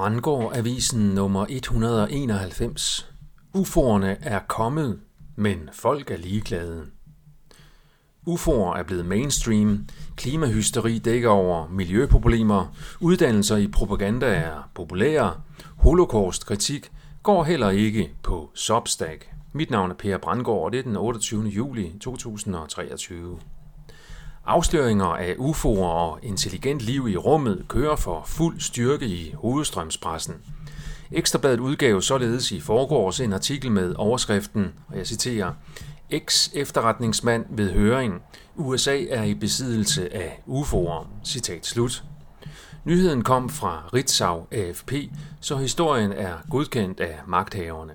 Brandgård Avisen nummer 191. UFO'erne er kommet, men folk er ligeglade. UFO'er er blevet mainstream, klimahysteri dækker over miljøproblemer, uddannelser i propaganda er populære, holocaust-kritik går heller ikke på Substack. Mit navn er Per Brandgård, og det er den 28. juli 2023. Afsløringer af UFO'er og intelligent liv i rummet kører for fuld styrke i hovedstrømspressen. Ekstrabladet udgav således i forgårs en artikel med overskriften, og jeg citerer, Ex-efterretningsmand ved høring. USA er i besiddelse af UFO'er. Citat slut. Nyheden kom fra Ritzau AFP, så historien er godkendt af magthaverne.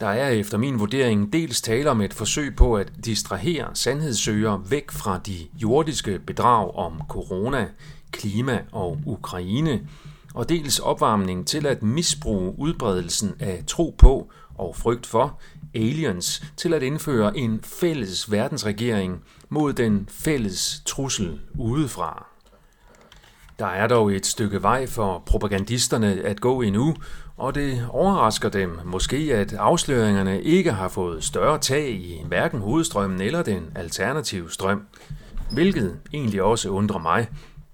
Der er efter min vurdering dels tale om et forsøg på at distrahere sandhedssøgere væk fra de jordiske bedrag om corona, klima og Ukraine, og dels opvarmning til at misbruge udbredelsen af tro på og frygt for aliens til at indføre en fælles verdensregering mod den fælles trussel udefra. Der er dog et stykke vej for propagandisterne at gå endnu, og det overrasker dem måske, at afsløringerne ikke har fået større tag i hverken hovedstrømmen eller den alternative strøm, hvilket egentlig også undrer mig,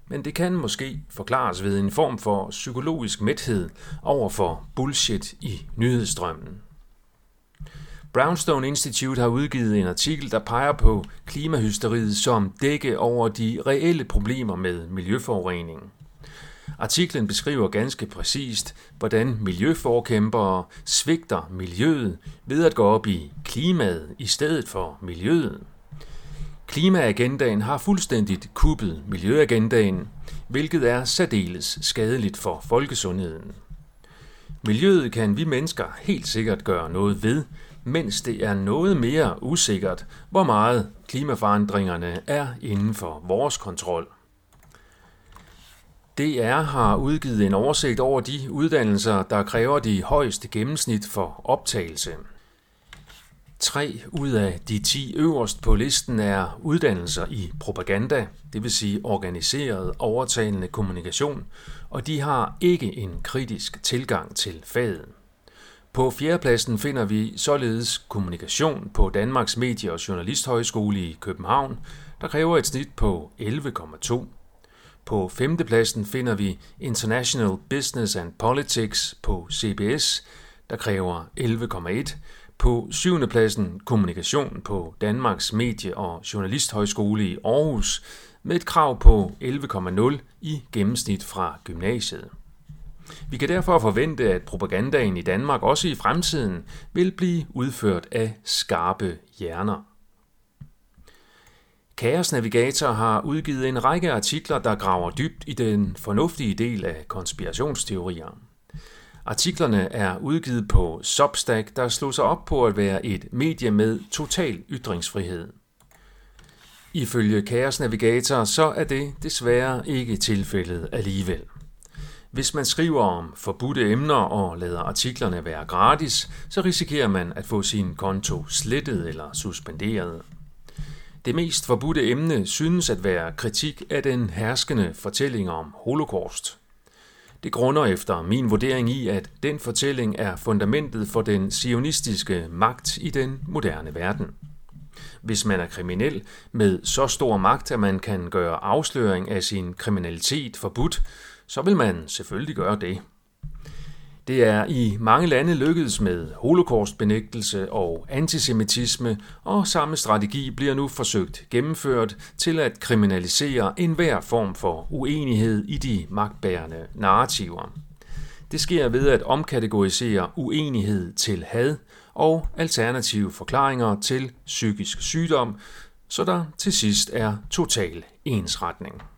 men det kan måske forklares ved en form for psykologisk mæthed over for bullshit i nyhedsstrømmen. Brownstone Institute har udgivet en artikel, der peger på klimahysteriet som dække over de reelle problemer med miljøforurening. Artiklen beskriver ganske præcist, hvordan miljøforkæmpere svigter miljøet ved at gå op i klimaet i stedet for miljøet. Klimaagendaen har fuldstændigt kuppet miljøagendaen, hvilket er særdeles skadeligt for folkesundheden. Miljøet kan vi mennesker helt sikkert gøre noget ved, mens det er noget mere usikkert, hvor meget klimaforandringerne er inden for vores kontrol. DR har udgivet en oversigt over de uddannelser, der kræver de højeste gennemsnit for optagelse. Tre ud af de ti øverst på listen er uddannelser i propaganda, det vil sige organiseret overtalende kommunikation, og de har ikke en kritisk tilgang til faget. På fjerdepladsen finder vi således kommunikation på Danmarks Medie- og Journalisthøjskole i København, der kræver et snit på 11,2. På femtepladsen finder vi International Business and Politics på CBS, der kræver 11,1. På syvende pladsen Kommunikation på Danmarks Medie- og Journalisthøjskole i Aarhus med et krav på 11,0 i gennemsnit fra gymnasiet. Vi kan derfor forvente, at propagandaen i Danmark også i fremtiden vil blive udført af skarpe hjerner. Kaos Navigator har udgivet en række artikler, der graver dybt i den fornuftige del af konspirationsteorier. Artiklerne er udgivet på Substack, der slår sig op på at være et medie med total ytringsfrihed. Ifølge Kaos Navigator så er det desværre ikke tilfældet alligevel. Hvis man skriver om forbudte emner og lader artiklerne være gratis, så risikerer man at få sin konto slettet eller suspenderet. Det mest forbudte emne synes at være kritik af den herskende fortælling om holocaust. Det grunder efter min vurdering i, at den fortælling er fundamentet for den sionistiske magt i den moderne verden. Hvis man er kriminel med så stor magt, at man kan gøre afsløring af sin kriminalitet forbudt, så vil man selvfølgelig gøre det. Det er i mange lande lykkedes med holocaustbenægtelse og antisemitisme, og samme strategi bliver nu forsøgt gennemført til at kriminalisere enhver form for uenighed i de magtbærende narrativer. Det sker ved at omkategorisere uenighed til had og alternative forklaringer til psykisk sygdom, så der til sidst er total ensretning.